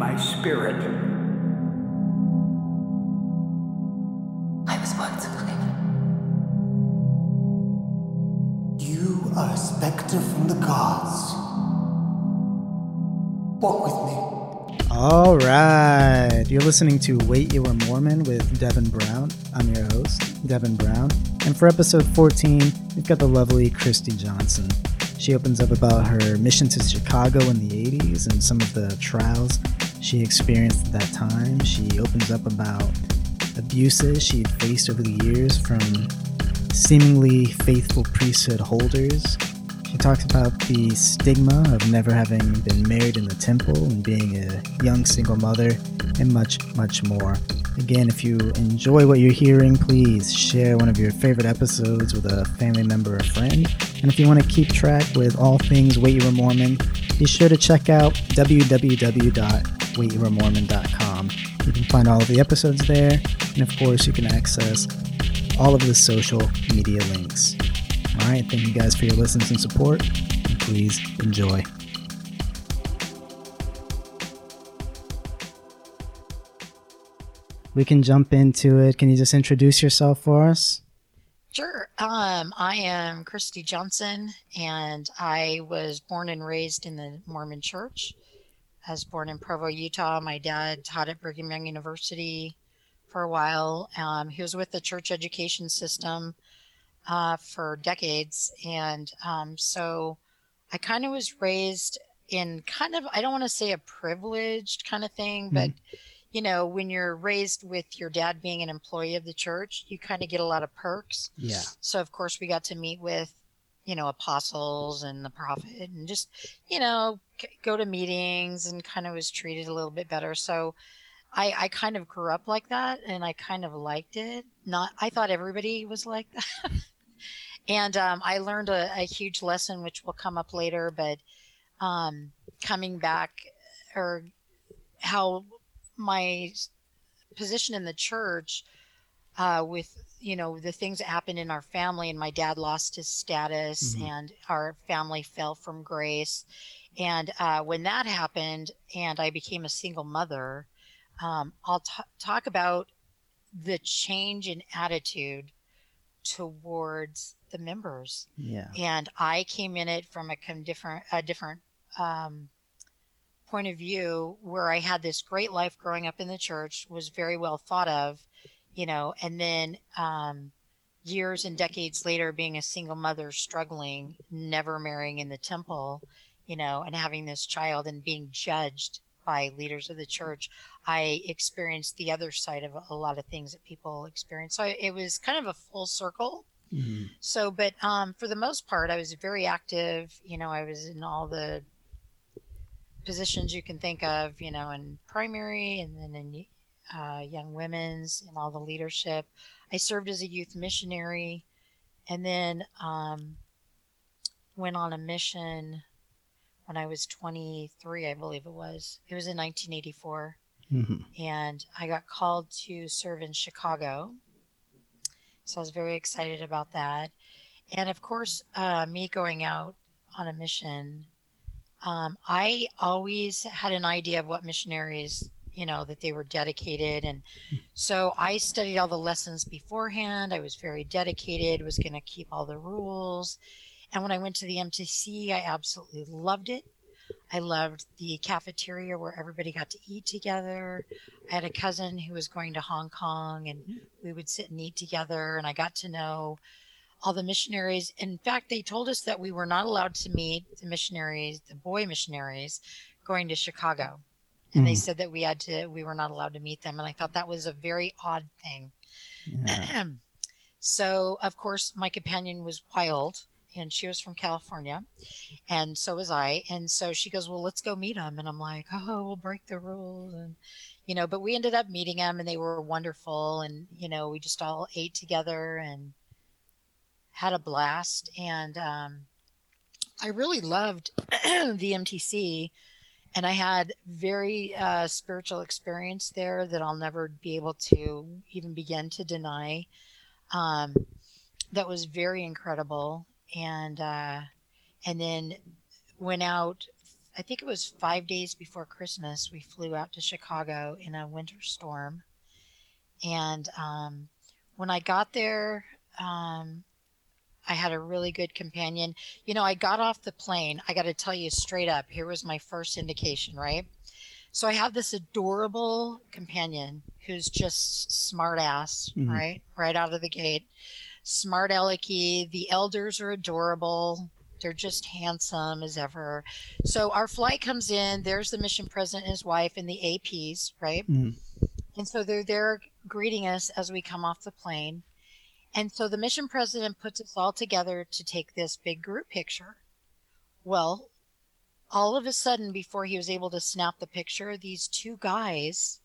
need to feed my spirit. I was once alive. You are a specter from the gods. Walk with me. All right. You're listening to Wait You Were Mormon with Devin Brown. I'm your host, Devin Brown. And for episode 14, we've got the lovely Christy Johnson. She opens up about her mission to Chicago in the 80s and some of the trials she experienced at that time. She opens up about abuses she'd faced over the years from seemingly faithful priesthood holders. She talks about the stigma of never having been married in the temple and being a young single mother, and much, much more. Again, if you enjoy what you're hearing, please share one of your favorite episodes with a family member or friend. And if you want to keep track with all things Wait You Were Mormon, be sure to check out www.waityouweremormon.com. You can find all of the episodes there, and of course, you can access all of the social media links. All right, thank you guys for your listens and support, and please enjoy. We can jump into it. Can you just introduce yourself for us? Sure. Um, I am Christy Johnson, and I was born and raised in the Mormon Church. I was born in Provo, Utah. My dad taught at Brigham Young University for a while. Um, he was with the church education system uh, for decades, and um, so I kind of was raised in kind of I don't want to say a privileged kind of thing, but you know, when you're raised with your dad being an employee of the church, you kind of get a lot of perks. Yeah. So of course we got to meet with, you know, apostles and the prophet and just, you know, go to meetings and kind of was treated a little bit better. So I, I kind of grew up like that and I kind of liked it. Not, I thought everybody was like that. and um, I learned a, a huge lesson, which will come up later, but um, coming back or how my position in the church uh, with you know the things that happened in our family and my dad lost his status Mhm. and our family fell from grace and uh, when that happened and i became a single mother um, i'll t- talk about the change in attitude towards the members Yeah. and I came in it from a com- different a different um, point of view where I had this great life growing up in the church was very well thought of, you know, and then um, years and decades later being a single mother struggling, never marrying in the temple, you know, and having this child and being judged by leaders of the church, I experienced the other side of a lot of things that people experience. So it was kind of a full circle. Mhm. So, but um, for the most part, I was very active. You know, I was in all the positions you can think of, you know, in primary and then in uh, young women's and all the leadership. I served as a youth missionary and then um, went on a mission when I was 23, I believe it was. It was in 1984 Mhm. and I got called to serve in Chicago. So I was very excited about that. And of course, uh, me going out on a mission, um, I always had an idea of what missionaries, you know, that they were dedicated. And so I studied all the lessons beforehand. I was very dedicated, was going to keep all the rules. And when I went to the MTC, I absolutely loved it. I loved the cafeteria where everybody got to eat together. I had a cousin who was going to Hong Kong and we would sit and eat together and I got to know all the missionaries. In fact, they told us that we were not allowed to meet the missionaries, the boy missionaries going to Chicago. And they Mhm. said that we had to we were not allowed to meet them and I thought that was a very odd thing. Yeah. so, of course, my companion was wild and she was from California and so was I. And so she goes, Well, let's go meet them. And I'm like, Oh, we'll break the rules. And, you know, but we ended up meeting them and they were wonderful. And, you know, we just all ate together and had a blast. And um, I really loved the MTC. And I had very uh, spiritual experience there that I'll never be able to even begin to deny. Um, that was very incredible. And uh, and then went out I think it was five days before Christmas, we flew out to Chicago in a winter storm. And um, when I got there, um, I had a really good companion. You know, I got off the plane. I got to tell you straight up, here was my first indication, right? So I have this adorable companion who's just smart ass, Mhm. right? Right out of the gate. Smart alecky. The elders are adorable. They're just handsome as ever. So our flight comes in. There's the mission president and his wife and the APs, right? Mhm. And so they're there greeting us as we come off the plane. And so the mission president puts us all together to take this big group picture. Well, all of a sudden, before he was able to snap the picture, these two guys,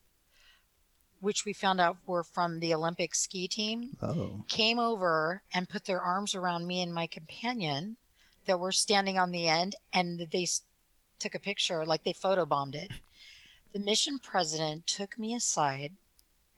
which we found out were from the Olympic ski team, Oh. came over and put their arms around me and my companion that were standing on the end and they took a picture like they photobombed it the mission president took me aside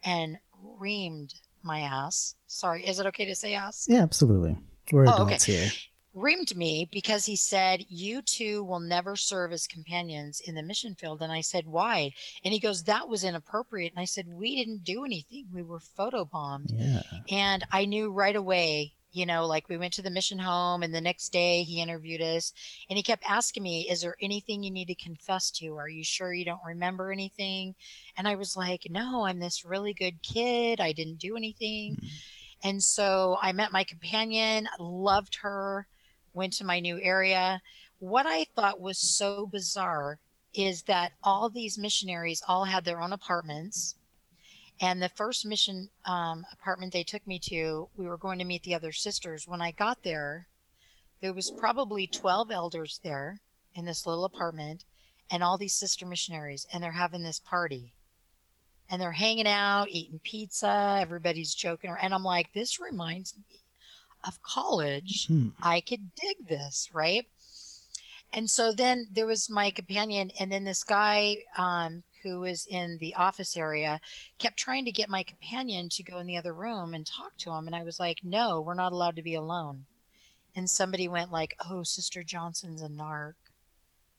and reamed my ass sorry is it okay to say ass Yeah, absolutely. We're Oh, okay. adults here. reamed me because he said you two will never serve as companions in the mission field and i said why and he goes that was inappropriate and i said we didn't do anything we were photobombed Yeah. and I knew right away, you know, like we went to the mission home and the next day he interviewed us and he kept asking me, Is there anything you need to confess to? Are you sure you don't remember anything? And I was like, No, I'm this really good kid. I didn't do anything. Mhm. And so I met my companion, loved her, went to my new area. What I thought was so bizarre is that all these missionaries all had their own apartments. And the first mission um, apartment they took me to, we were going to meet the other sisters. When I got there, there was probably 12 elders there in this little apartment and all these sister missionaries, and they're having this party. And they're hanging out, eating pizza, everybody's joking. And I'm like, this reminds me of college. Hmm. I could dig this, right? And so then there was my companion, and then this guy um, who was in the office area kept trying to get my companion to go in the other room and talk to him. And I was like, no, we're not allowed to be alone. And somebody went like, oh, Sister Johnson's a narc.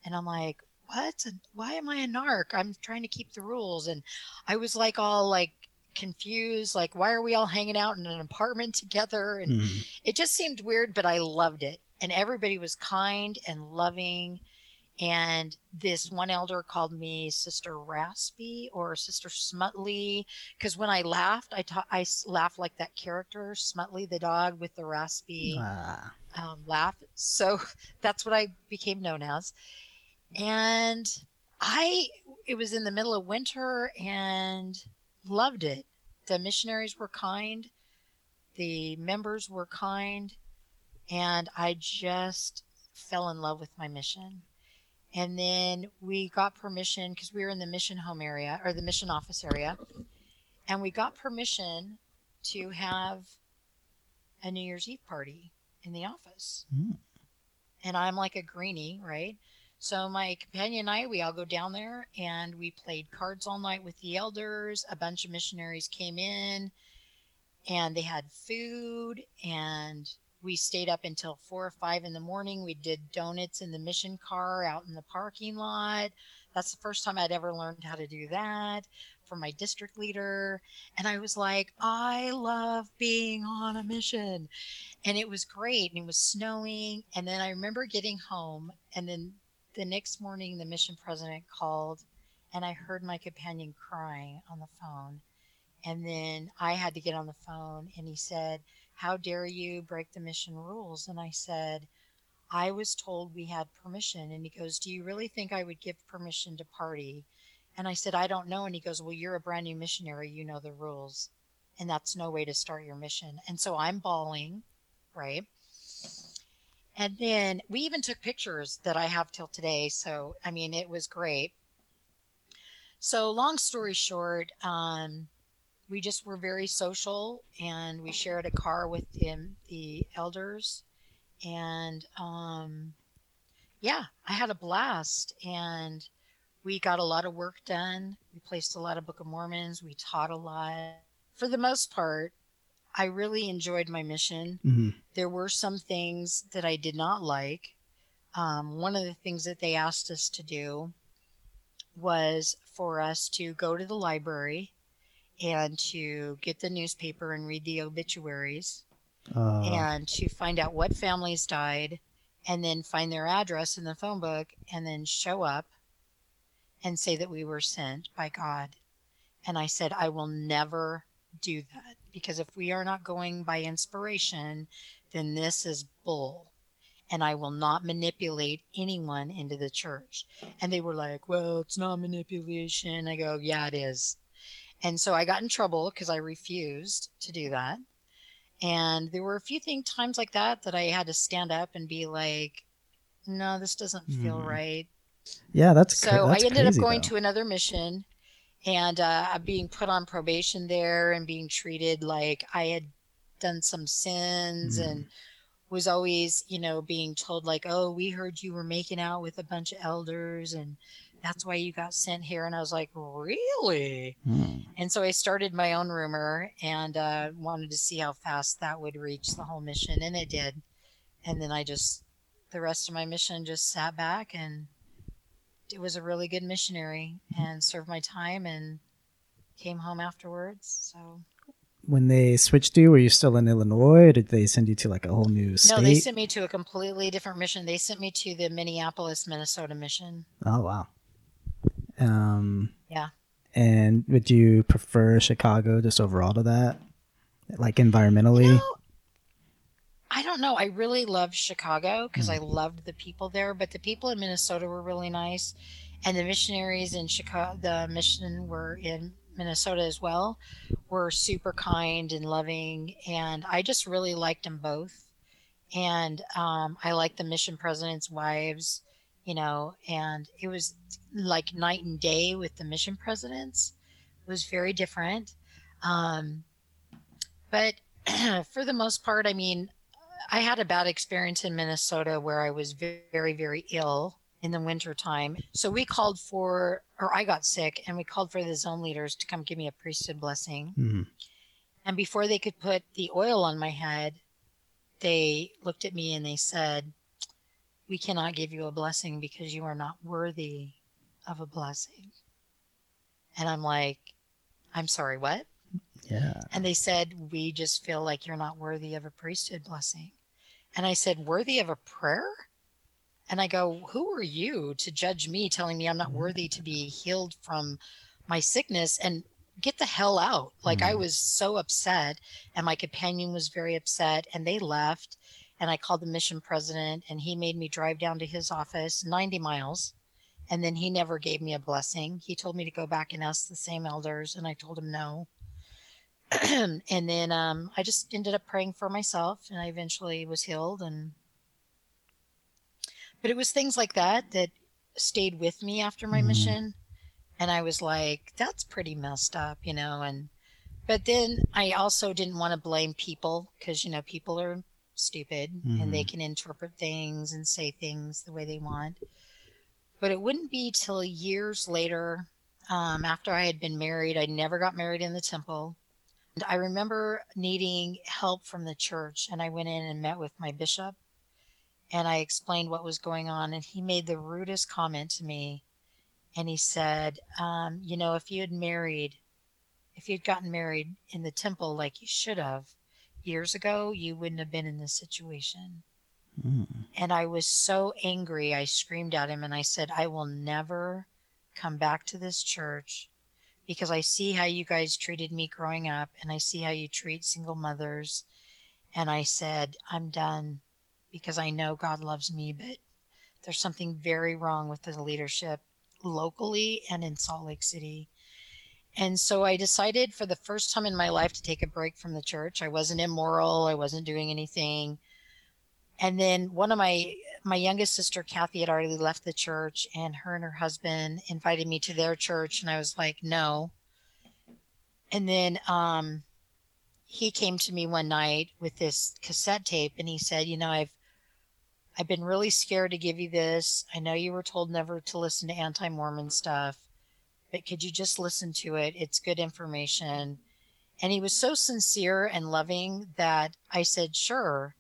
And I'm like, what? Why am I a narc? I'm trying to keep the rules. And I was like all like confused, like, why are we all hanging out in an apartment together? And Mhm. it just seemed weird, but I loved it. And everybody was kind and loving. And this one elder called me Sister Raspy or Sister Smutly because when I laughed, I ta- I laughed like that character Smutly the dog with the raspy Ah. um, laugh. So that's what I became known as. And I, it was in the middle of winter and loved it. The missionaries were kind, the members were kind, and I just fell in love with my mission. And then we got permission because we were in the mission home area or the mission office area, and we got permission to have a New Year's Eve party in the office. Mm. And I'm like a greenie, right? So my companion and I, we all go down there and we played cards all night with the elders. A bunch of missionaries came in and they had food and we stayed up until four or five in the morning. We did donuts in the mission car out in the parking lot. That's the first time I'd ever learned how to do that for my district leader. And I was like, I love being on a mission. And it was great. And it was snowing. And then I remember getting home. And then the next morning, the mission president called, and I heard my companion crying on the phone. And then I had to get on the phone, and he said, How dare you break the mission rules? And I said, I was told we had permission. And he goes, Do you really think I would give permission to party? And I said, I don't know. And he goes, Well, you're a brand new missionary. You know the rules. And that's no way to start your mission. And so I'm bawling, right? And then we even took pictures that I have till today. So, I mean, it was great. So, long story short, um, we just were very social and we shared a car with the, the elders. And um, yeah, I had a blast. And we got a lot of work done. We placed a lot of Book of Mormons. We taught a lot. For the most part, I really enjoyed my mission Mhm. there were some things that I did not like. um, one of the things that they asked us to do was for us to go to the library and to get the newspaper and read the obituaries Uh, and to find out what families died and then find their address in the phone book and then show up and say that we were sent by God. And I said, I will never do that because if we are not going by inspiration, then this is bull. And I will not manipulate anyone into the church. And they were like, Well, it's not manipulation. I go, Yeah, it is. And so I got in trouble because I refused to do that. And there were a few thing times like that that I had to stand up and be like, no, this doesn't feel Mhm. right. yeah, that's So I that's ended up going though. to another mission and uh, being put on probation there and being treated like I had done some sins Mm. and was always, you know, being told like, oh, we heard you were making out with a bunch of elders and that's why you got sent here. And I was like, really? Hmm. And so I started my own rumor and uh, wanted to see how fast that would reach the whole mission, and it did. And then I just, the rest of my mission just sat back and it was a really good missionary and served my time and came home afterwards. So, When they switched you, were you still in Illinois? Did they send you to like a whole new state? no, they sent me to a completely different mission. They sent me to the Minneapolis, Minnesota mission. oh wow. Um. Yeah. And would you prefer Chicago just overall to that, like environmentally? You know, I don't know. I really loved Chicago because I loved the people there, but the people in Minnesota were really nice, and the missionaries in Chicago, the mission were in Minnesota as well, were super kind and loving, and I just really liked them both. And um, I liked the mission presidents' wives, you know, and it was like night and day with the mission presidents. It was very different. Um, but for the most part, I mean, I had a bad experience in Minnesota where I was very, very ill in the winter time. So we called for, or I got sick, and we called for the zone leaders to come give me a priesthood blessing. Mhm. And before they could put the oil on my head, they looked at me and they said, We cannot give you a blessing because you are not worthy of a blessing. And I'm like, I'm sorry, what? Yeah. And they said, We just feel like you're not worthy of a priesthood blessing. And I said, Worthy of a prayer? And I go, Who are you to judge me, telling me I'm not worthy to be healed from my sickness? And get the hell out. Like I Mhm. was so upset, and my companion was very upset, and they left. And I called the mission president, and he made me drive down to his office 90 miles. And then he never gave me a blessing. He told me to go back and ask the same elders, and I told him no. and then um, I just ended up praying for myself, and I eventually was healed. And but it was things like that that stayed with me after my Mhm. mission, and I was like, "That's pretty messed up," you know. And but then I also didn't want to blame people because you know people are stupid and they can interpret things and say things the way they want. But it wouldn't be till years later, um, after I had been married. I never got married in the temple. And I remember needing help from the church, and I went in and met with my bishop, and I explained what was going on, and he made the rudest comment to me, and he said, um, "You know, if you had married, if you'd gotten married in the temple like you should have years ago, you wouldn't have been in this situation." Mm. And I was so angry, I screamed at him and I said, I will never come back to this church because I see how you guys treated me growing up and I see how you treat single mothers. And I said, I'm done because I know God loves me, but there's something very wrong with the leadership locally and in Salt Lake City. And so I decided for the first time in my life to take a break from the church. I wasn't immoral, I wasn't doing anything. And then one of my my youngest sister kathy had already left the church and her and her husband invited me to their church and i was like no. And then um he came to me one night with this cassette tape and he said you know i've i've been really scared to give you this. I know you were told never to listen to anti-mormon stuff but could you just listen to it? It's good information. And he was so sincere and loving that i said sure.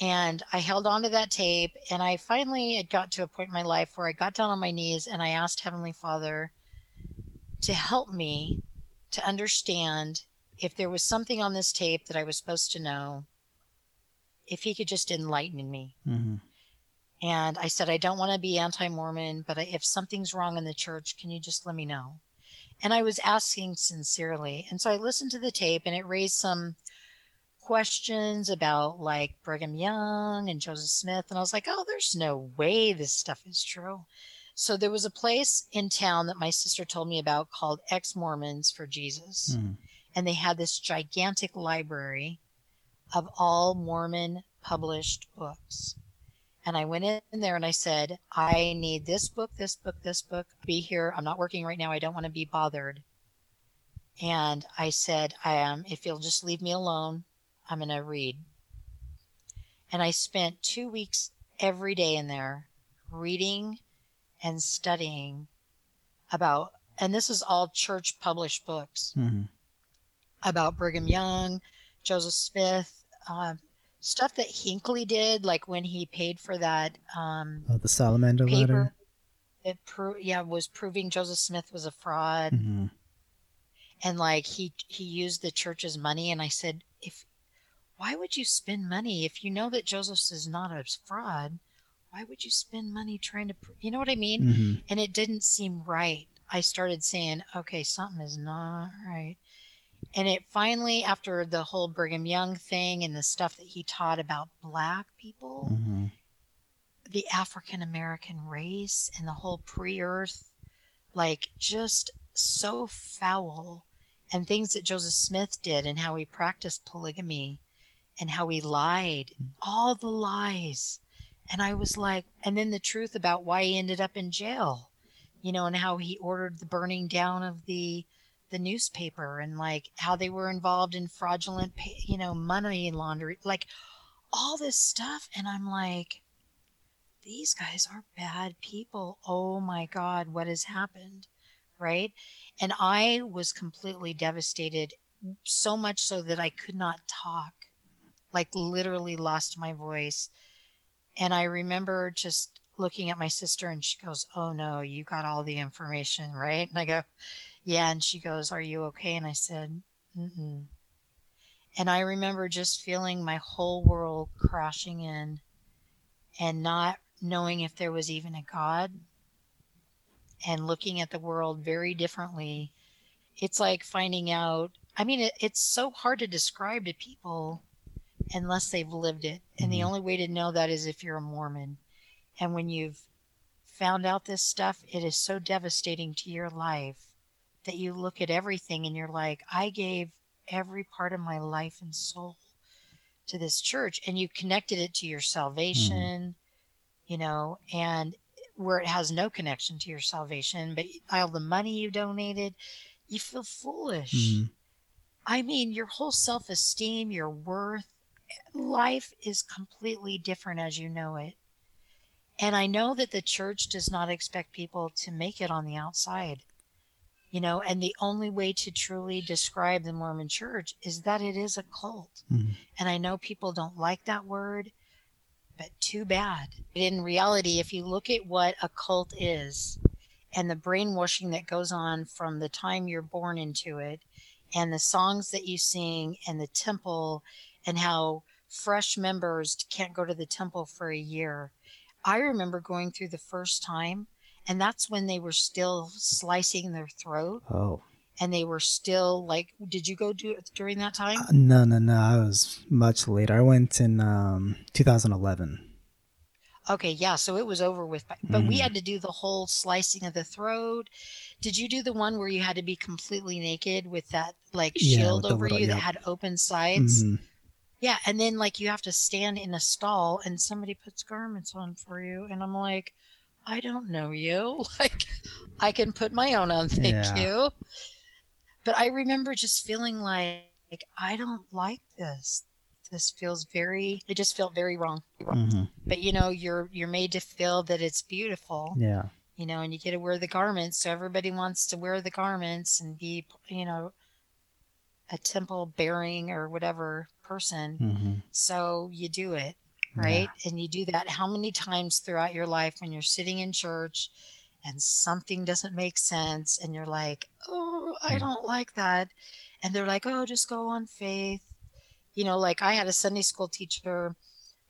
And I held on to that tape, and I finally had got to a point in my life where I got down on my knees and I asked Heavenly Father to help me to understand if there was something on this tape that I was supposed to know, if He could just enlighten me. hmm And I said, I don't want to be anti Mormon, but if something's wrong in the church, can you just let me know? And I was asking sincerely. And so I listened to the tape and it raised some questions about like Brigham Young and Joseph Smith. And I was like, oh, there's no way this stuff is true. So there was a place in town that my sister told me about called Ex Mormons for Jesus. Mm. And they had this gigantic library of all Mormon published books. And I went in there and I said, I need this book, this book, this book. Be here. I'm not working right now. I don't want to be bothered. And I said, I am, if you'll just leave me alone, I'm going to read. And I spent two weeks every day in there reading and studying about, and this is all church published books hmm about Brigham Young, Joseph Smith, uh, stuff that Hinckley did, like when he paid for that um, Oh, the Salamander paper. letter. It pro- yeah was proving Joseph Smith was a fraud, hmm and like he he used the church's money. And I said, if why would you spend money if you know that Joseph is not a fraud? Why would you spend money trying to, you know what I mean? hmm and it didn't seem right. I started saying, okay, something is not right. And it finally, after the whole Brigham Young thing and the stuff that he taught about black people, hmm the African American race, and the whole pre earth, like just so foul, and things that Joseph Smith did, and how he practiced polygamy, and how he lied, all the lies. And I was like, and then the truth about why he ended up in jail, you know, and how he ordered the burning down of the the newspaper and like how they were involved in fraudulent, you know, money laundering, like all this stuff. And I'm like, these guys are bad people. Oh my God, what has happened? Right. And I was completely devastated, so much so that I could not talk, like literally lost my voice. And I remember just looking at my sister and she goes, Oh no, you got all the information, right? And I go, Yeah. And she goes, Are you okay? And I said, Mm-mm. And I remember just feeling my whole world crashing in and not knowing if there was even a God and looking at the world very differently. It's like finding out, I mean, it, it's so hard to describe to people unless they've lived it. And the Mhm. only way to know that is if you're a Mormon. And when you've found out this stuff, it is so devastating to your life that you look at everything and you're like, I gave every part of my life and soul to this church. And you connected it to your salvation, you know, and where it has no connection to your salvation, but all the money you donated, you feel foolish. Mhm. I mean, your whole self esteem, your worth, life is completely different as you know it. And I know that the church does not expect people to make it on the outside, you know, and the only way to truly describe the Mormon church is that it is a cult. Mhm. And I know people don't like that word, but too bad. In reality, if you look at what a cult is and the brainwashing that goes on from the time you're born into it, and the songs that you sing, and the temple, and how fresh members can't go to the temple for a year. I remember going through the first time, and that's when they were still slicing their throat, Oh. and they were still like, did you go do it during that time? Uh, No, no, no. I was much later. I went in um, 2011. Okay, yeah, so it was over with, but, but we had to do the whole slicing of the throat. Did you do the one where you had to be completely naked with that like shield the over little- you that had open sides? Mhm. Yeah, and then like you have to stand in a stall and somebody puts garments on for you, and I'm like, I don't know you. Like, I can put my own on, thank Yeah. you. But I remember just feeling like, like I don't like this. This feels very. It just felt very wrong. Mhm. But you know, you're you're made to feel that it's beautiful. Yeah. You know, and you get to wear the garments, so everybody wants to wear the garments and be, you know, a temple bearing or whatever person. hmm So you do it. Right? And you do that how many times throughout your life when you're sitting in church and something doesn't make sense and you're like, oh, I don't like that. And they're like, oh, just go on faith. You know, like I had a Sunday school teacher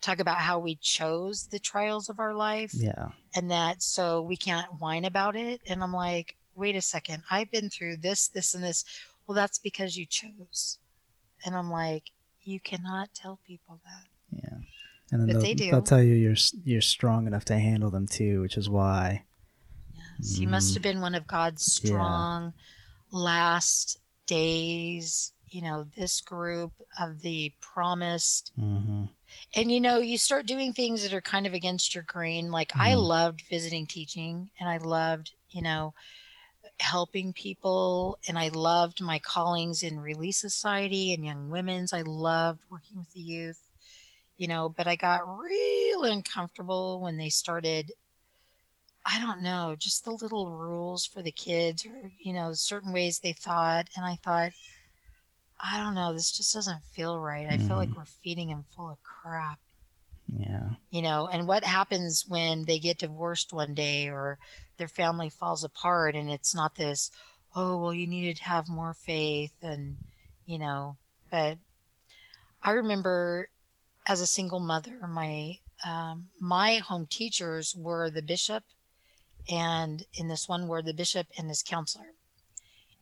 talk about how we chose the trials of our life Yeah. and that so we can't whine about it. And I'm like, wait a second, I've been through this, this, and this. Well, that's because you chose. And I'm like, you cannot tell people that. Yeah. And then But they'll, they do. they'll tell you you're you're strong enough to handle them too, which is why. Yes, you must have been one of God's Mm. Yeah. strong last days. You know, this group of the promised. hmm And you know, you start doing things that are kind of against your grain. Like I Mhm. loved visiting teaching and I loved, you know, helping people and I loved my callings in Relief Society and Young Women's. I loved working with the youth, you know, but I got real uncomfortable when they started I don't know, just the little rules for the kids or, you know, certain ways they thought. And I thought, I don't know, this just doesn't feel right. I feel like mm-hmm. we're feeding them full of crap, Yeah. you know. And what happens when they get divorced one day or their family falls apart and it's not this, oh, well, you needed to have more faith and, you know, but I remember as a single mother, my um, my home teachers were the bishop, and in this one were the bishop and his counselor.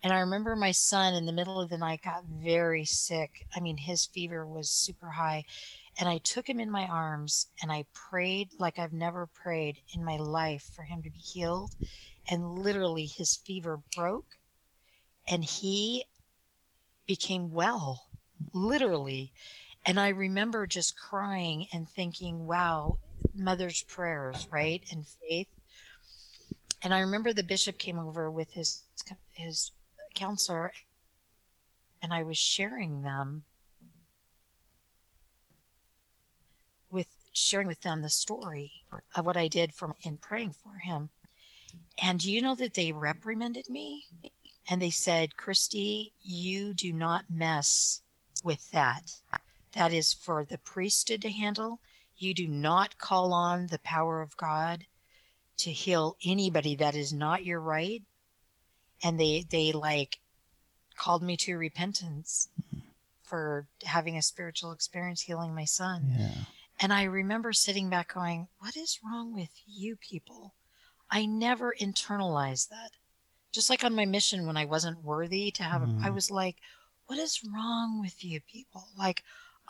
And I remember my son in the middle of the night got very sick. I mean, his fever was super high. And I took him in my arms and I prayed like I've never prayed in my life for him to be healed. And literally, his fever broke and he became well, literally. And I remember just crying and thinking, wow, mother's prayers, right? And faith. And I remember the bishop came over with his his counselor and I was sharing them with sharing with them the story of what I did for in praying for him. And do you know that they reprimanded me? And they said, Christy, you do not mess with that. That is for the priesthood to handle. You do not call on the power of God to heal anybody that is not your right. And they they like called me to repentance for having a spiritual experience healing my son. Yeah. And I remember sitting back going, What is wrong with you people? I never internalized that. Just like on my mission when I wasn't worthy to have, a, I Mhm. was like, What is wrong with you people? Like,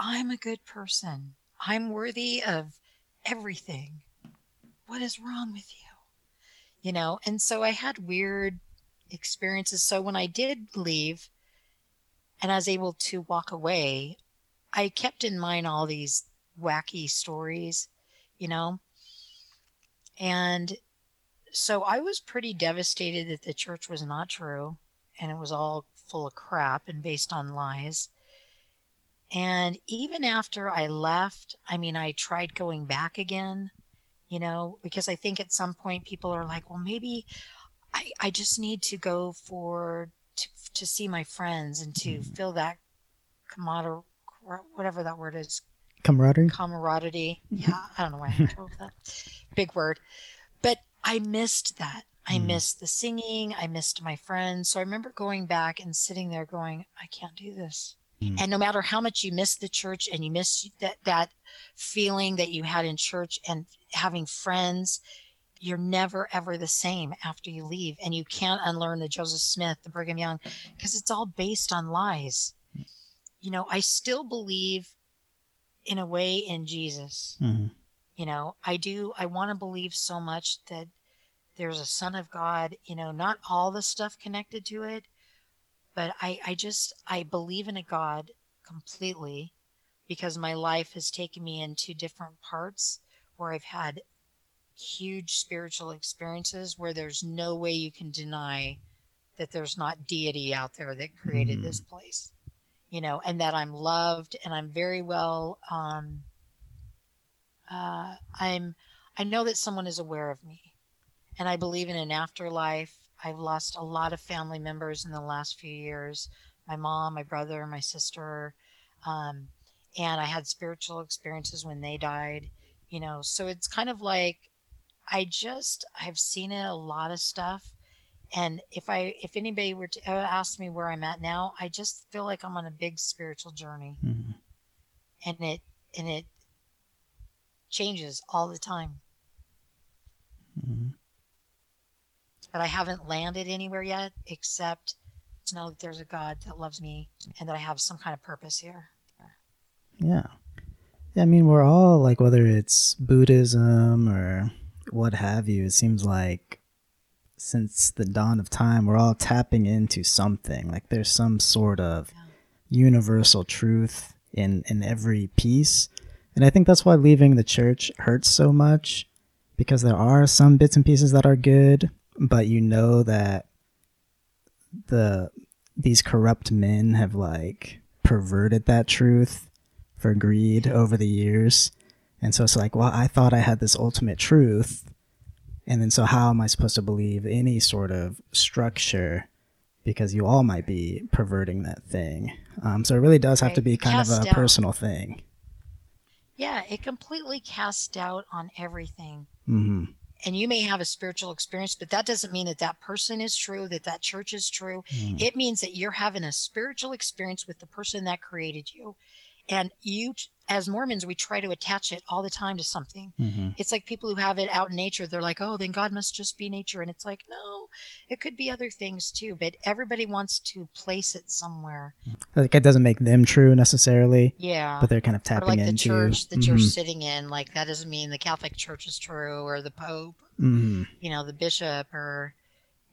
I'm a good person. I'm worthy of everything. What is wrong with you? You know, and so I had weird experiences. So when I did leave and I was able to walk away, I kept in mind all these wacky stories, you know. And so I was pretty devastated that the church was not true and it was all full of crap and based on lies. And even after I left, I mean, I tried going back again, you know, because I think at some point people are like, well, maybe I, I just need to go for to, to see my friends and to feel that camaraderie, whatever that word is, Camaraderie. camaraderie. Yeah, I don't know why I told that big word, but I missed that. I Mm. missed the singing. I missed my friends. So I remember going back and sitting there going, I can't do this. Mm. And no matter how much you miss the church and you miss that that feeling that you had in church and having friends, you're never ever the same after you leave. And you can't unlearn the Joseph Smith, the Brigham Young, because it's all based on lies. You know, I still believe in a way in Jesus. Mhm. You know, I do, I want to believe so much that there's a son of God, you know, not all the stuff connected to it, but I, I just, I believe in a God completely because my life has taken me into different parts where I've had huge spiritual experiences where there's no way you can deny that there's not deity out there that created this place you know and that i'm loved and i'm very well um uh i'm i know that someone is aware of me and i believe in an afterlife i've lost a lot of family members in the last few years my mom my brother my sister um and I had spiritual experiences when they died, you know. So it's kind of like I just I've seen it a lot of stuff and if I if anybody were to ask me where I'm at now, I just feel like I'm on a big spiritual journey. Mm-hmm. And it and it changes all the time. Mm-hmm. But I haven't landed anywhere yet except to know that there's a God that loves me and that I have some kind of purpose here. Yeah. Yeah, I mean, we're all like, whether it's Buddhism or what have you, it seems like since the dawn of time, we're all tapping into something. Like there's some sort of universal truth in, in every piece. And I think that's why leaving the church hurts so much because there are some bits and pieces that are good, but you know that the these corrupt men have like perverted that truth for greed over the years. And so it's like, well, I thought I had this ultimate truth. And then so how am I supposed to believe any sort of structure? Because you all might be perverting that thing. Um, so it really does have to be kind of a doubt. personal thing. Yeah, it completely casts doubt on everything. hmm and you may have a spiritual experience but that doesn't mean that that person is true that that church is true. Mm. It means that you're having a spiritual experience with the person that created you and you as mormons we try to attach it all the time to something hmm it's like people who have it out in nature they're like oh then god must just be nature and it's like no it could be other things too but everybody wants to place it somewhere Like it doesn't make them true necessarily, yeah but they're kind of or tapping like the church that you're Mhm. sitting in like that doesn't mean the catholic church is true or the pope Mhm. you know, the bishop or,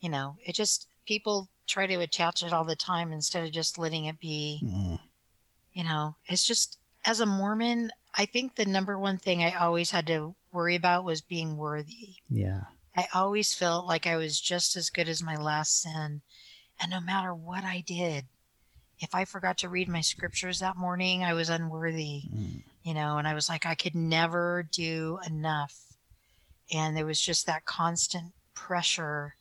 you know, it just, people try to attach it all the time instead of just letting it be, Mhm. You know, it's just, as a Mormon, I think the number one thing I always had to worry about was being worthy. Yeah. I always felt like I was just as good as my last sin. And no matter what I did, if I forgot to read my scriptures that morning, I was unworthy, Mm. you know, and I was like, I could never do enough. And there was just that constant pressure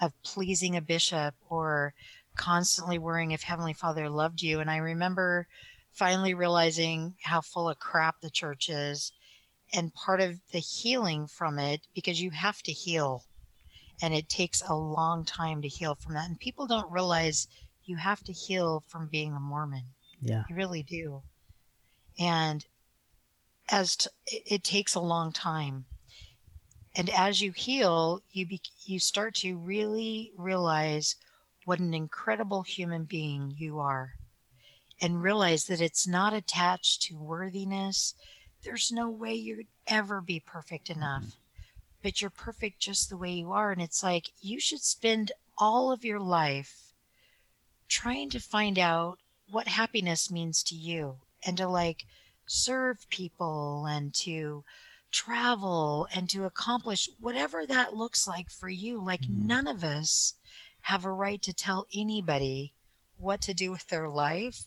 of pleasing a bishop or constantly worrying if Heavenly Father loved you. And I remember finally realizing how full of crap the church is and part of the healing from it because you have to heal and it takes a long time to heal from that and people don't realize you have to heal from being a mormon. Yeah. you really do. And as t- it, takes a long time. And as you heal you be, you start to really realize what an incredible human being you are and realize that it's not attached to worthiness there's no way you'd ever be perfect mm-hmm. enough. But you're perfect just the way you are and it's like you should spend all of your life trying to find out what happiness means to you and to like serve people and to travel and to accomplish whatever that looks like for you. Like, mm-hmm. none of us have a right to tell anybody what to do with their life,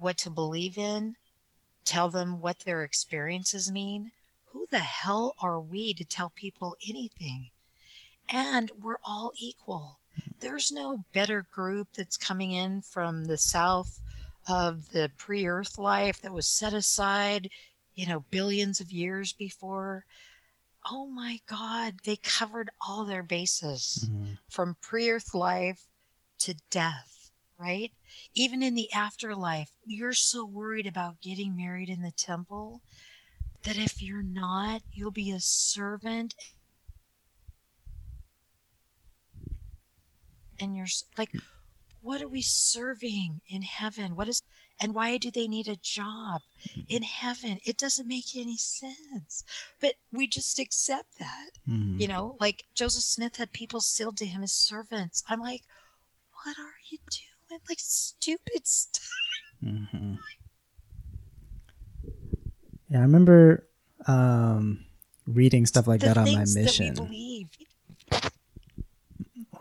what to believe in, tell them what their experiences mean. Who the hell are we to tell people anything? And we're all equal. There's no better group that's coming in from the south of the pre earth life that was set aside, you know, billions of years before. Oh my God, they covered all their bases Mhm. from pre earth life to death, right? Even in the afterlife, you're so worried about getting married in the temple that if you're not, you'll be a servant. And you're like, what are we serving in heaven? What is, and why do they need a job in heaven? It doesn't make any sense. But we just accept that. Mhm. You know, like Joseph Smith had people sealed to him as servants. I'm like, what are you doing? Like stupid stuff. hmm Yeah, I remember um, reading stuff like the that on my mission. that we believe.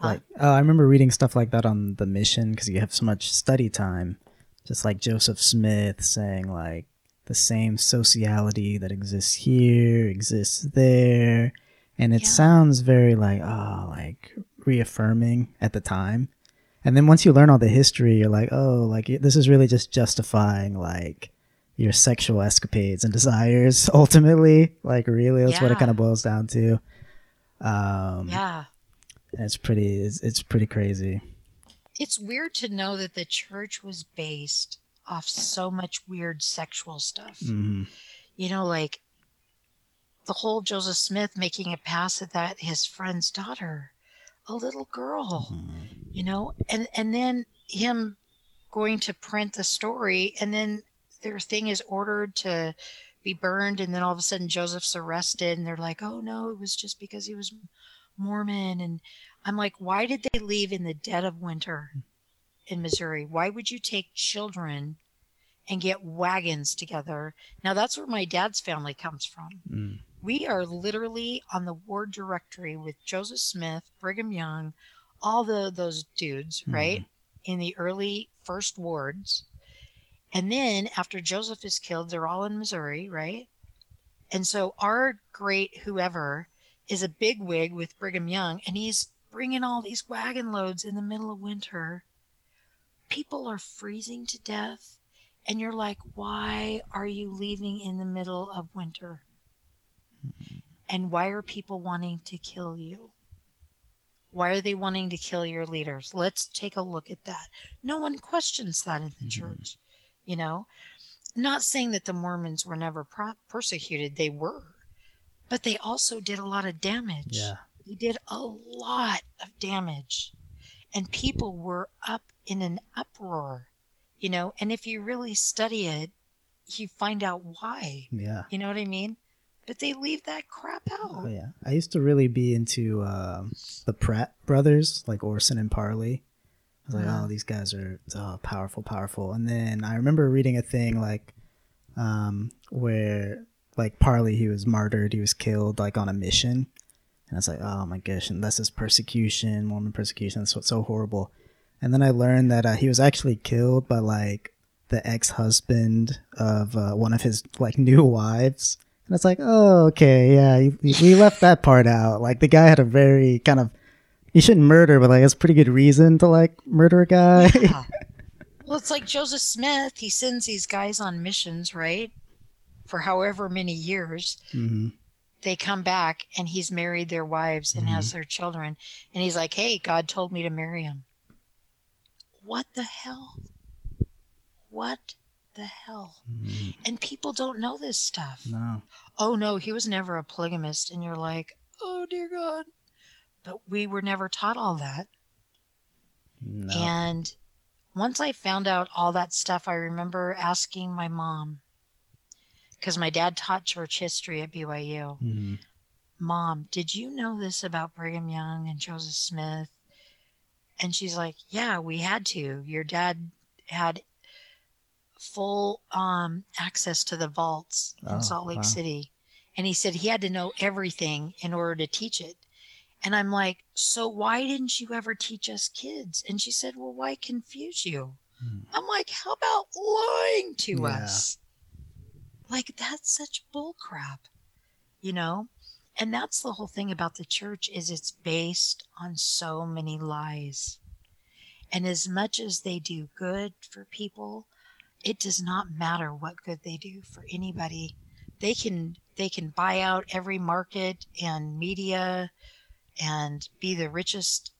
Like, oh, I remember reading stuff like that on the mission because you have so much study time. Just like Joseph Smith saying, like, the same sociality that exists here exists there. And it Yeah. sounds very like, oh, like reaffirming at the time. And then once you learn all the history, you're like, oh, like this is really just justifying, like, your sexual escapades and desires ultimately. Like really that's what it kind of boils down to. Um Yeah. it's pretty it's, it's pretty crazy. It's weird to know that the church was based off so much weird sexual stuff. hmm You know, like the whole Joseph Smith making a pass at that his friend's daughter, a little girl, you know, and and then him going to print the story and then their thing is ordered to be burned and then all of a sudden Joseph's arrested and they're like, "Oh no, it was just because he was Mormon." And I'm like, "Why did they leave in the dead of winter in Missouri? Why would you take children and get wagons together?" Now that's where my dad's family comes from. Mm. We are literally on the ward directory with Joseph Smith, Brigham Young, all the those dudes, right? Mm-hmm. In the early first wards. And then after Joseph is killed, they're all in Missouri, right? And so our great whoever is a big wig with Brigham Young, and he's bringing all these wagon loads in the middle of winter. People are freezing to death, and you're like, why are you leaving in the middle of winter? And why are people wanting to kill you? Why are they wanting to kill your leaders? Let's take a look at that. No one questions that in the mm-hmm. church, you know? Not saying that the Mormons were never pro- persecuted, they were, but they also did a lot of damage. Yeah. They did a lot of damage, and people were up in an uproar, you know? And if you really study it, you find out why. Yeah. You know what I mean? But they leave that crap out. Oh yeah, I used to really be into um, the Pratt brothers, like Orson and Parley. I was like, Uh-huh. oh, these guys are oh, powerful, powerful. And then I remember reading a thing like um, where like Parley, he was martyred, he was killed like on a mission, and I was like, oh my gosh, and this is persecution, Mormon persecution. That's what's so horrible. And then I learned that uh, he was actually killed by like the ex-husband of uh, one of his like new wives. And it's like, oh, okay, yeah, we left that part out. Like the guy had a very kind of, he shouldn't murder, but like it's pretty good reason to like murder a guy. Yeah. well, it's like Joseph Smith. He sends these guys on missions, right? For however many years. hmm They come back and he's married their wives and has their children. And he's like, hey, God told me to marry him. What the hell? What the hell? And people don't know this stuff. No. oh no, he was never a polygamist. And you're like, oh dear God. But we were never taught all that. No. And once I found out all that stuff, I remember asking my mom, because my dad taught church history at BYU. hmm Mom, did you know this about Brigham Young and Joseph Smith? And she's like, Yeah, we had to. Your dad had full um, access to the vaults in Oh, Salt Lake wow. City. And he said he had to know everything in order to teach it. And I'm like, So why didn't you ever teach us kids? And she said, Well, why confuse you? Hmm. I'm like, How about lying to Yeah. us? Like, that's such bull crap, you know? And that's the whole thing about the church is it's based on so many lies. And as much as they do good for people, it does not matter what good they do for anybody. They can they can buy out every market and media and be the richest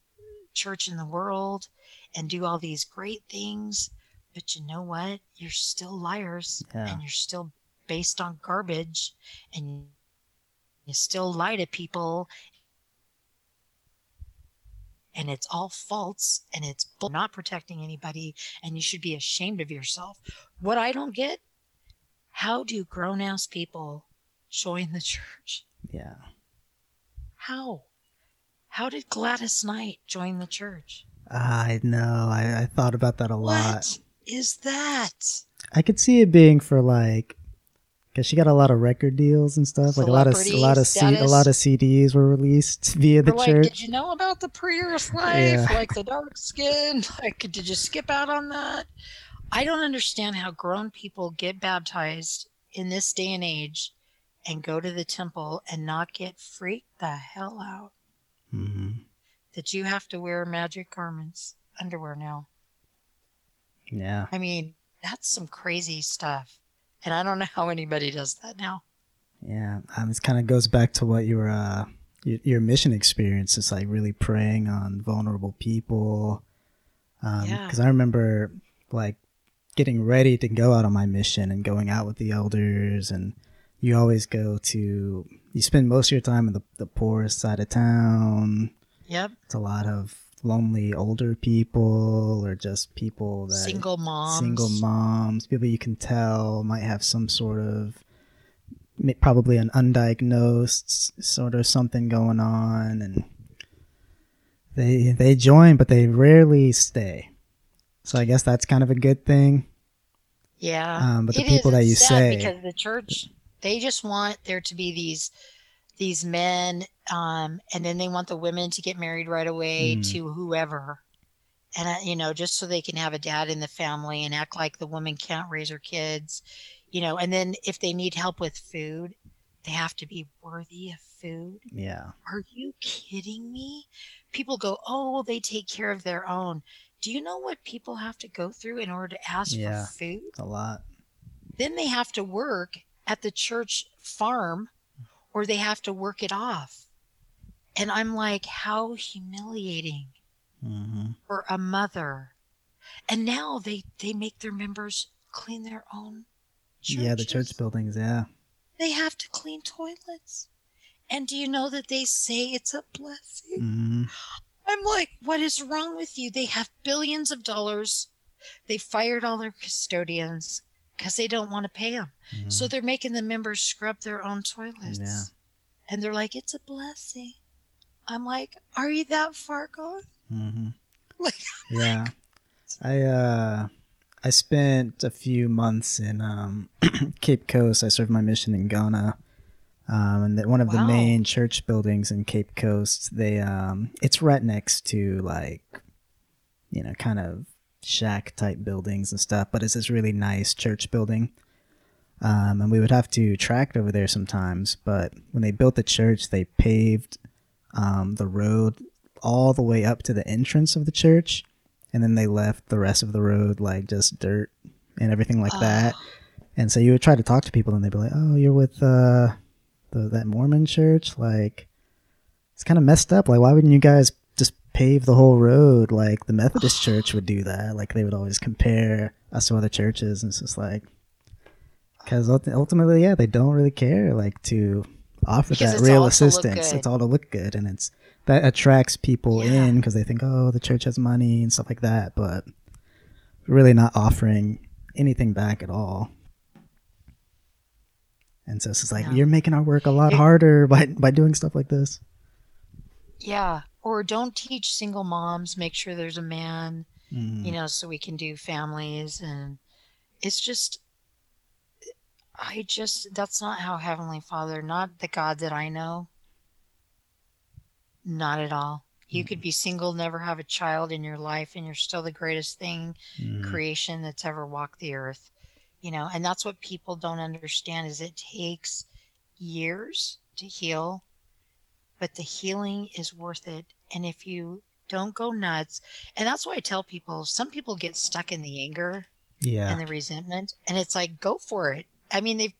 church in the world and do all these great things, but you know what? You're still liars Yeah. and you're still based on garbage and you still lie to people and it's all false and it's not protecting anybody and you should be ashamed of yourself what i don't get how do grown-ass people join the church Yeah. how how did gladys knight join the church I know. I, I thought about that a lot. what is that I could see it being for like, cause she got a lot of record deals and stuff. Like a lot of a lot of C, a lot of CDs were released via the like, church. did you know about the pre-earth life? Yeah. Like the dark skin? Like, did you skip out on that? I don't understand how grown people get baptized in this day and age and go to the temple and not get freaked the hell out hmm that you have to wear magic garments, underwear now. Yeah. I mean, that's some crazy stuff. And I don't know how anybody does that now. Yeah, um, it kind of goes back to what your uh, your, your mission experience is like, really preying on vulnerable people. Because Yeah. I remember like getting ready to go out on my mission and going out with the elders, and you always go to you spend most of your time in the the poorest side of town. Yep. It's a lot of lonely older people or just people that Single moms. single moms, people you can tell might have some sort of probably an undiagnosed sort of something going on and they they join but they rarely stay. So I guess that's kind of a good thing. Yeah. Um, but the people that you say- because the church they just want there to be these these men um and then they want the women to get married right away Mm. to whoever and uh, you know just so they can have a dad in the family and act like the woman can't raise her kids you know and then if they need help with food they have to be worthy of food Yeah. are you kidding me people go oh well, they take care of their own do you know what people have to go through in order to ask Yeah. for food a lot. then they have to work at the church farm or they have to work it off. And I'm like, how humiliating hmm for a mother. And now they they make their members clean their own Yeah, the church buildings, yeah. They have to clean toilets. And do you know that they say it's a blessing? hmm I'm like, what is wrong with you? They have billions of dollars. They fired all their custodians because they don't want to pay them. So they're making the members scrub their own toilets. Yeah. And they're like, it's a blessing. I'm like, are you that far gone? hmm Like, Yeah. I uh I spent a few months in um Cape Coast. I served my mission in Ghana. Um, and that one of the main church buildings in Cape Coast, they um it's right next to like you know, kind of shack type buildings and stuff, but it's this really nice church building. Um, and we would have to track over there sometimes, but when they built the church, they paved um, the road all the way up to the entrance of the church, and then they left the rest of the road like just dirt and everything like that. And so you would try to talk to people, and they'd be like, "Oh, you're with uh, the that Mormon church? Like, it's kind of messed up. Like, why wouldn't you guys just pave the whole road like the Methodist church would do that? Like, they would always compare us to other churches, and it's just like." Because ultimately, yeah, they don't really care like to offer Because that real all to look assistance. It's all to look good, and it's that attracts people Yeah. in because they think, oh, the church has money and stuff like that, but really not offering anything back at all. And so it's like No. you're making our work a lot It- harder by by doing stuff like this. yeah. Or don't teach single moms, make sure there's a man, Mm. you know, so we can do families. And it's just, I just, that's not how Heavenly Father, not the God that I know, not at all. You could be single, never have a child in your life, and you're still the greatest thing Mm. creation that's ever walked the earth you know and that's what people don't understand is it takes years to heal but the healing is worth it and if you don't go nuts and that's why i tell people some people get stuck in the anger Yeah. and the resentment and it's like go for it i mean they've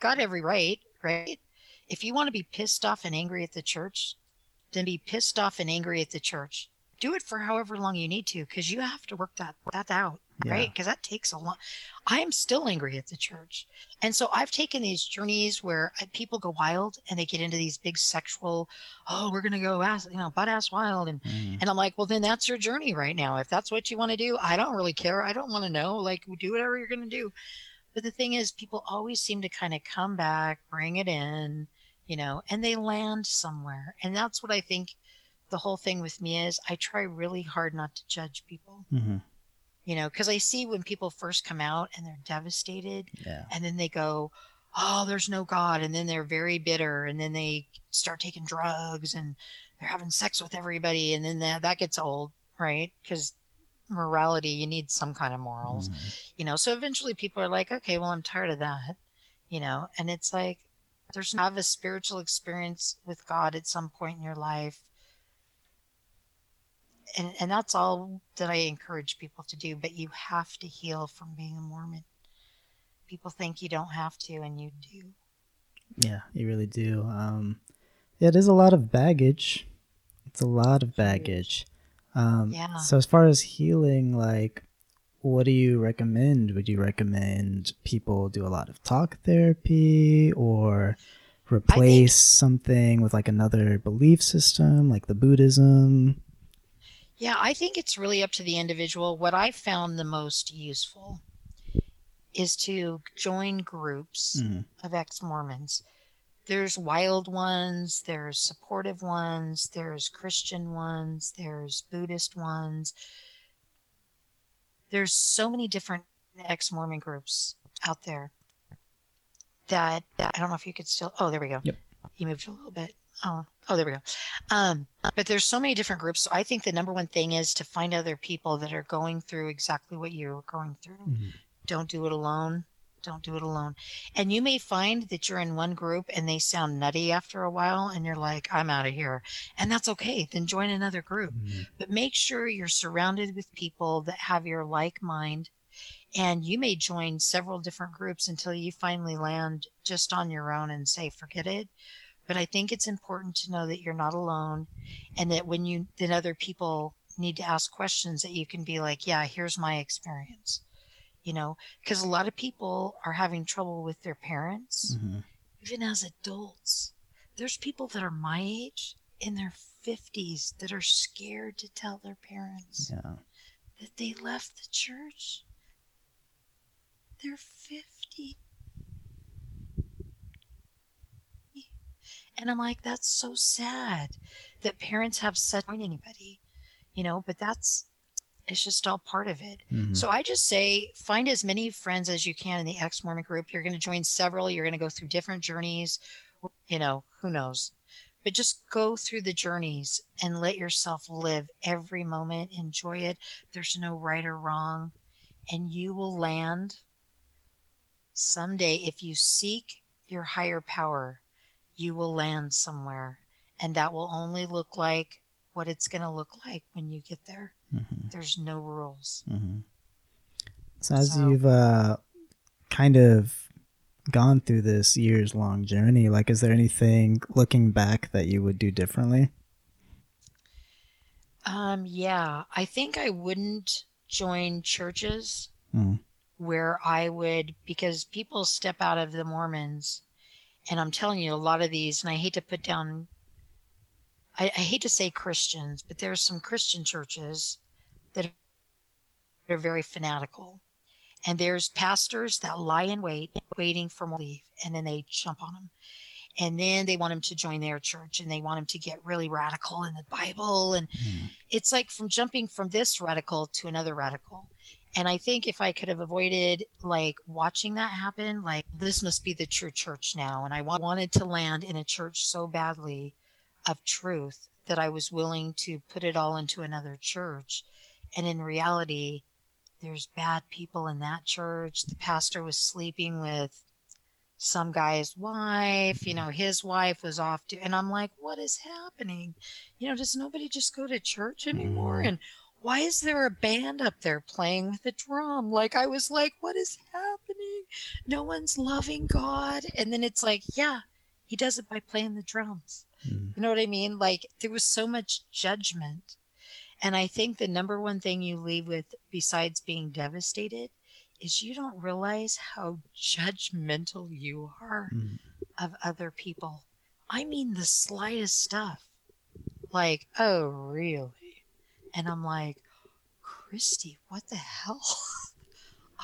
got every right right if you want to be pissed off and angry at the church then be pissed off and angry at the church do it for however long you need to because you have to work that that out Yeah. right because that takes a long i am still angry at the church and so i've taken these journeys where I, people go wild and they get into these big sexual oh we're gonna go ass you know butt ass wild and Mm. and I'm like, well, then that's your journey right now. If that's what you want to do, I don't really care. I don't want to know. Like, do whatever you're going to do. But the thing is, people always seem to kind of come back, bring it in, you know, and they land somewhere. And that's what I think the whole thing with me is I try really hard not to judge people, Mhm. you know, because I see when people first come out and they're devastated Yeah. and then they go, oh, there's no God. And then they're very bitter. And then they start taking drugs and they're having sex with everybody. And then that, that gets old, right? Because morality, you need some kind of morals, Mhm. you know? So eventually people are like, okay, well, I'm tired of that, you know? And it's like, there's have a spiritual experience with God at some point in your life. And, and that's all that I encourage people to do. But you have to heal from being a Mormon People think you don't have to, and you do. Yeah, you really do. Um, yeah, it is a lot of baggage. It's a lot of baggage. Um, Yeah. So as far as healing, like, what do you recommend? Would you recommend people do a lot of talk therapy or replace something with like another belief system, like the Buddhism? Yeah, I think it's really up to the individual. What I found the most useful is to join groups Mhm. of ex Mormons. There's wild ones, there's supportive ones, there's Christian ones, there's Buddhist ones. There's so many different ex Mormon groups out there that I don't know if you could still. Oh, there we go. Yep. You moved a little bit. Oh, oh, there we go. Um, but there's so many different groups. So I think the number one thing is to find other people that are going through exactly what you're going through. Mhm. Don't do it alone. Don't do it alone. And you may find that you're in one group and they sound nutty after a while and you're like, I'm out of here. And that's okay. Then join another group. Mhm. But make sure you're surrounded with people that have your like mind. And you may join several different groups until you finally land just on your own and say, forget it. But I think it's important to know that you're not alone and that when you, that other people need to ask questions, that you can be like, yeah, here's my experience. You know, because a lot of people are having trouble with their parents Mhm. even as adults. There's people that are my age in their 50s that are scared to tell their parents Yeah. that they left the church. They're 50. And I'm like, that's so sad that parents have such anybody, you know, but that's it's just all part of it. Mhm. So I just say find as many friends as you can in the ex Mormon group. You're going to join several, you're going to go through different journeys. You know, who knows? But just go through the journeys and let yourself live every moment. Enjoy it. There's no right or wrong. And you will land someday. If you seek your higher power, you will land somewhere. And that will only look like what it's going to look like when you get there. Mhm. There's no rules. hmm So as So- you've uh, kind of gone through this years long journey, like, is there anything looking back that you would do differently? Um, yeah, I think I wouldn't join churches Mm. where I would, because people step out of the Mormons, and I'm telling you, a lot of these, and I hate to put down, I, I hate to say Christians, but there's some Christian churches that are very fanatical. And there's pastors that lie in wait, waiting for more leave, and then they jump on them. And then they want them to join their church and they want them to get really radical in the Bible. And Mm. it's like from jumping from this radical to another radical. And I think if I could have avoided like watching that happen, like this must be the true church now. And I wanted to land in a church so badly of truth that I was willing to put it all into another church. And in reality, there's bad people in that church. The pastor was sleeping with some guy's wife, you know, his wife was off to, and I'm like, what is happening? You know, does nobody just go to church anymore? Mhm. And why is there a band up there playing with a drum? Like, I was like, what is happening? No one's loving God. And then it's like, yeah, he does it by playing the drums. Mm. You know what I mean? Like, there was so much judgment. And I think the number one thing you leave with, besides being devastated, is you don't realize how judgmental you are Mm. of other people. I mean, the slightest stuff. Like, oh, really? And I'm like, Christy, what the hell?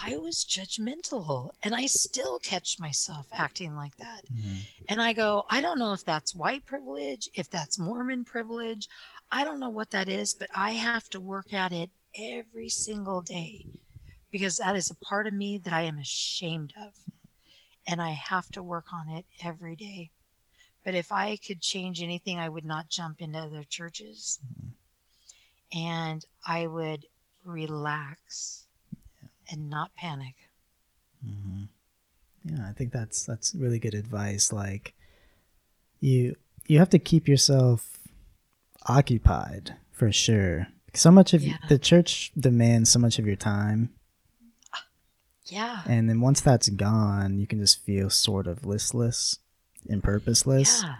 I was judgmental and I still catch myself acting like that. Mhm. And I go, I don't know if that's white privilege, if that's Mormon privilege. I don't know what that is, but I have to work at it every single day because that is a part of me that I am ashamed of. And I have to work on it every day. But if I could change anything, I would not jump into other churches. And I would relax and not panic. hmm Yeah, I think that's that's really good advice. Like you you have to keep yourself occupied for sure. So much of Yeah. the church demands so much of your time. Yeah. And then once that's gone, you can just feel sort of listless and purposeless. Yeah.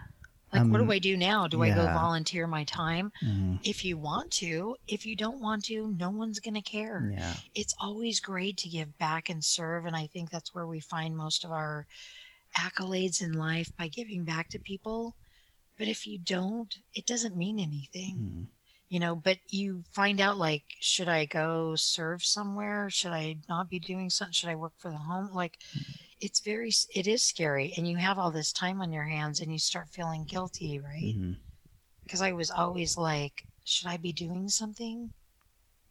Like, what Um, do I do now? Do I go volunteer my time? Mhm. If you want to, if you don't want to, no one's going to care. Yeah. It's always great to give back and serve. And I think that's where we find most of our accolades in life by giving back to people. But if you don't, it doesn't mean anything. Mhm. you know but you find out like should i go serve somewhere should i not be doing something should i work for the home like it's very it is scary and you have all this time on your hands and you start feeling guilty right? Because i was always like should i be doing something?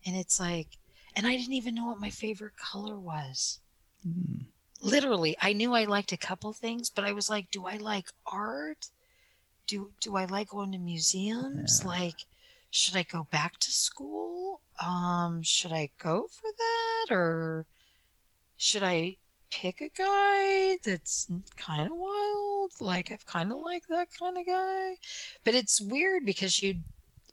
And it's like and i didn't even know what my favorite color was. Mhm. literally i knew i liked a couple things but i was like do i like art? Do do i like going to museums? Yeah. like should i go back to school? Um should i go for that or should i pick a guy that's kind of wild like i've kind of like that kind of guy but it's weird because you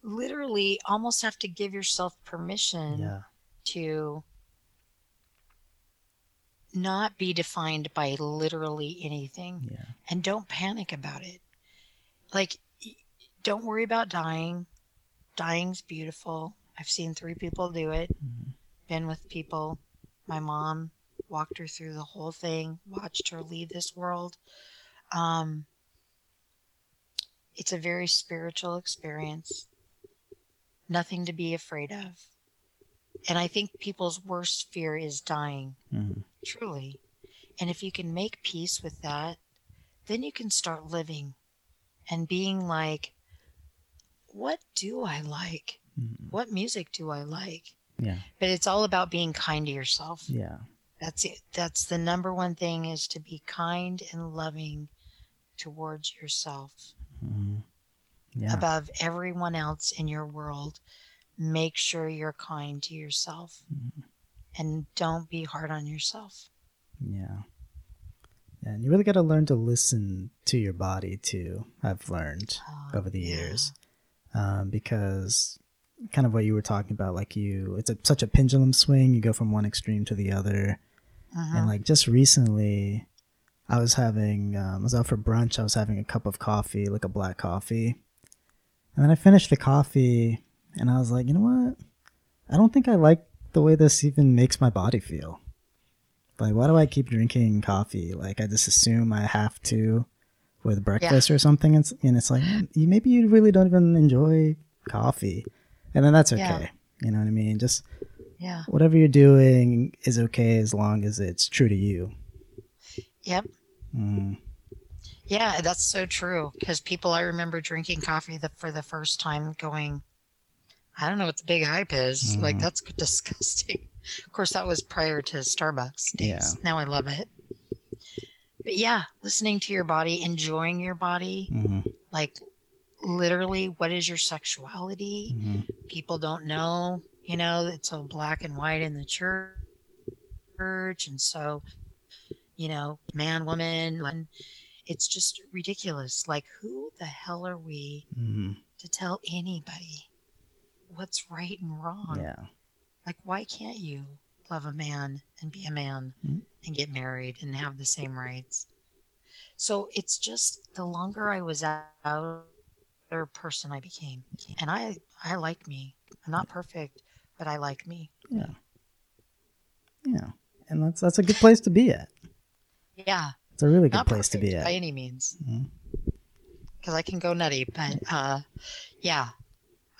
literally almost have to give yourself permission Yeah. to not be defined by literally anything Yeah. and don't panic about it. Like, don't worry about dying. Dying's beautiful. I've seen three people do it, Mhm. been with people. My mom walked her through the whole thing, watched her leave this world. Um, it's a very spiritual experience, nothing to be afraid of. And I think people's worst fear is dying Mhm. truly. And if you can make peace with that, then you can start living and being like, what do I like? Mhm. What music do I like? Yeah. But it's all about being kind to yourself. Yeah. That's it. That's the number one thing is to be kind and loving towards yourself Mhm. Yeah. above everyone else in your world. Make sure you're kind to yourself Mhm. and don't be hard on yourself. Yeah. And you really got to learn to listen to your body too. I've learned Uh, over the yeah. years, um, because kind of what you were talking about, like you, it's a, such a pendulum swing. You go from one extreme to the other, Uh-huh. and like just recently, I was having, um, I was out for brunch. I was having a cup of coffee, like a black coffee, and then I finished the coffee, and I was like, you know what? I don't think I like the way this even makes my body feel. Like, why do I keep drinking coffee? Like, I just assume I have to with breakfast or something. And it's, and it's like, you, maybe you really don't even enjoy coffee. And then that's okay. Yeah. You know what I mean? Just yeah. whatever you're doing is okay as long as it's true to you. Yep. Mm, Yeah, that's so true. Because people, I remember drinking coffee the, for the first time going, I don't know what the big hype is. Like, Mhm. that's disgusting. Of course, that was prior to Starbucks days. Yeah. Now I love it. But yeah, listening to your body, enjoying your body, mhm, like literally, what is your sexuality? mhm. People don't know, you know, it's so black and white in the church. And so, you know, man, woman, and it's just ridiculous. Like, who the hell are we Mhm. to tell anybody what's right and wrong? Yeah. Like, why can't you love a man and be a man Mhm. and get married and have the same rights? So it's just the longer I was out, better person I became. And I, I like me. I'm not perfect, but I like me. Yeah. Yeah. And that's that's a good place to be at. Yeah. It's a really good not place to be at. by any means. Because I can go nutty, but uh, yeah,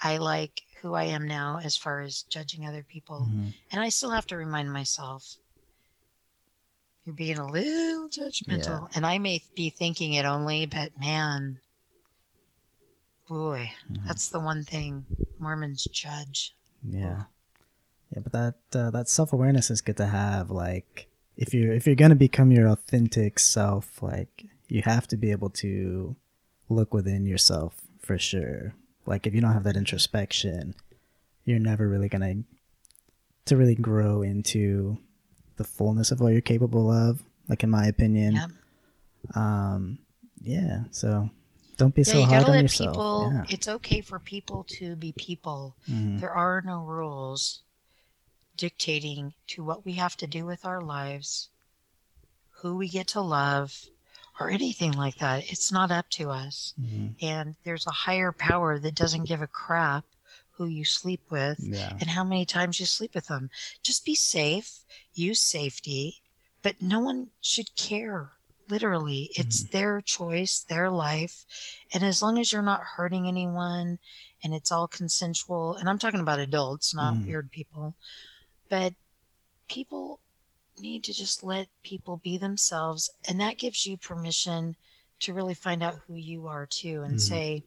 I like who I am now as far as judging other people. Mhm. And I still have to remind myself you're being a little judgmental. And I may be thinking it only, but man, boy, Mhm. that's the one thing Mormons judge. Yeah. Yeah, but that uh, that self awareness is good to have. Like, if you're if you're gonna become your authentic self, like you have to be able to look within yourself for sure. Like, if you don't have that introspection, you're never really gonna to really grow into the fullness of what you're capable of. Like, in my opinion, Yep. um, yeah. So don't be Yeah, so you hard gotta on let yourself. people, Yeah. it's okay for people to be people. Mhm. There are no rules. dictating to what we have to do with our lives, who we get to love, or anything like that. It's not up to us. Mhm. And there's a higher power that doesn't give a crap who you sleep with Yeah. and how many times you sleep with them. Just be safe, use safety, but no one should care. Literally, it's their choice, their life. And as long as you're not hurting anyone and it's all consensual, and I'm talking about adults, not Mhm. weird people, but people need to just let people be themselves. And that gives you permission to really find out who you are too and Mhm. say,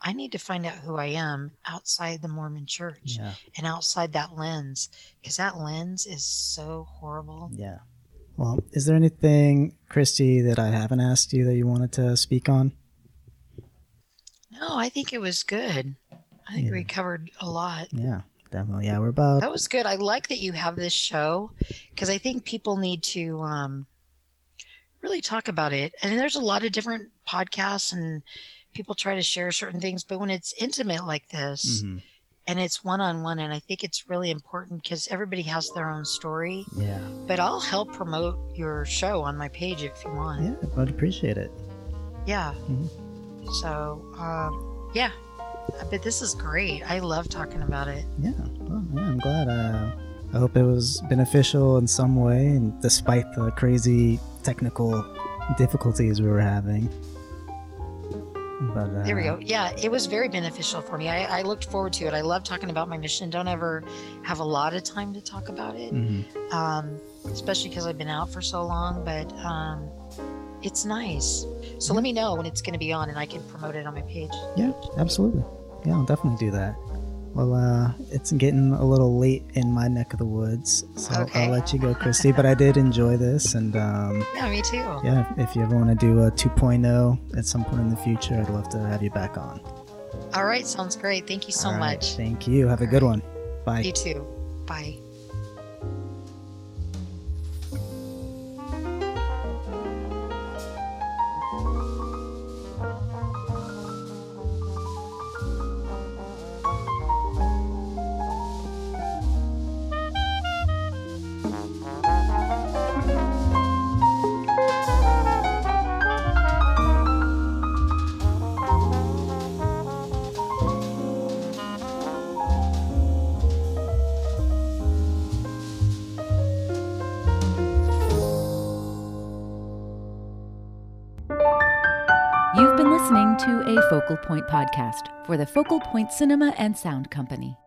I need to find out who I am outside the Mormon church Yeah. and outside that lens because that lens is so horrible. Yeah. Well, is there anything, Christy, that I haven't asked you that you wanted to speak on? No, I think it was good. I think Yeah. we covered a lot. Yeah, definitely. Yeah, we're about. That was good. I like that you have this show because I think people need to um, really talk about it. And there's a lot of different podcasts and people try to share certain things, but when it's intimate like this Mhm. And it's one on one, and I think it's really important because everybody has their own story. Yeah. But I'll help promote your show on my page if you want. Yeah, I'd appreciate it. Yeah. Mhm. So, um, yeah. But this is great. I love talking about it. Yeah. Well, yeah, I'm glad. Uh, I hope it was beneficial in some way, and despite the crazy technical difficulties we were having. But uh, There we go. Yeah, it was very beneficial for me. I, I looked forward to it. I love talking about my mission. Don't ever have a lot of time to talk about it, mhm. um, especially because I've been out for so long. But um, it's nice. So let me know when it's going to be on, and I can promote it on my page. Yeah, absolutely. Yeah, I'll definitely do that. Well, uh, it's getting a little late in my neck of the woods, so Okay. I'll let you go, Christy. but I did enjoy this, and um, Yeah, me too. yeah, if you ever want to do a 2.0 at some point in the future, I'd love to have you back on. All right, sounds great. Thank you so All right, much. Thank you. Have a good All one. Bye. You too. Bye. Focal Point podcast for the Focal Point Cinema and Sound Company.